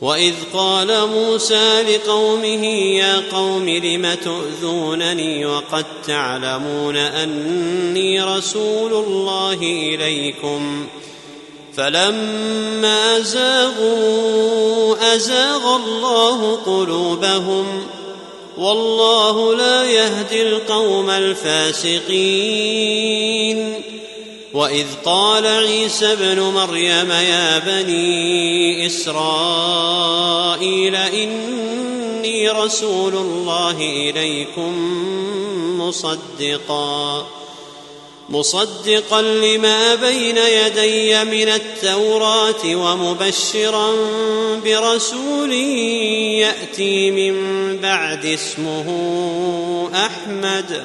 وإذ قال موسى لقومه يا قوم لم تؤذونني وقد تعلمون أني رسول الله إليكم فلما زاغوا أزاغ الله قلوبهم والله لا يهدي القوم الفاسقين وإذ قال عيسى ابن مريم يا بني إسرائيل إني رسول الله إليكم مصدقا مصدقا لما بين يدي من التوراة ومبشرا برسول يأتي من بعد اسمه أحمد.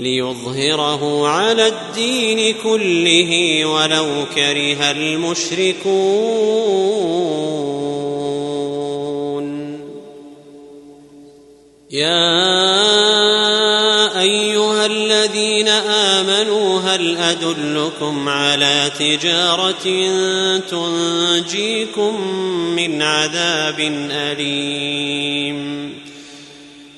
ليظهره على الدين كله ولو كره المشركون. يا أيها الذين آمنوا هل أدلكم على تجارة تنجيكم من عذاب أليم؟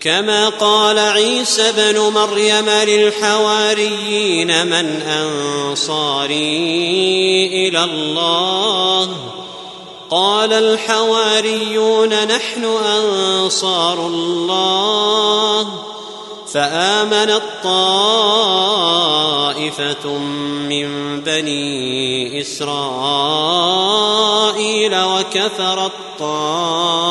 كما قال عيسى ابن مريم للحواريين من أنصاري إلى الله. قال الحواريون نحن أنصار الله. فامنت طائفه من بني إسرائيل وكفرت طائفه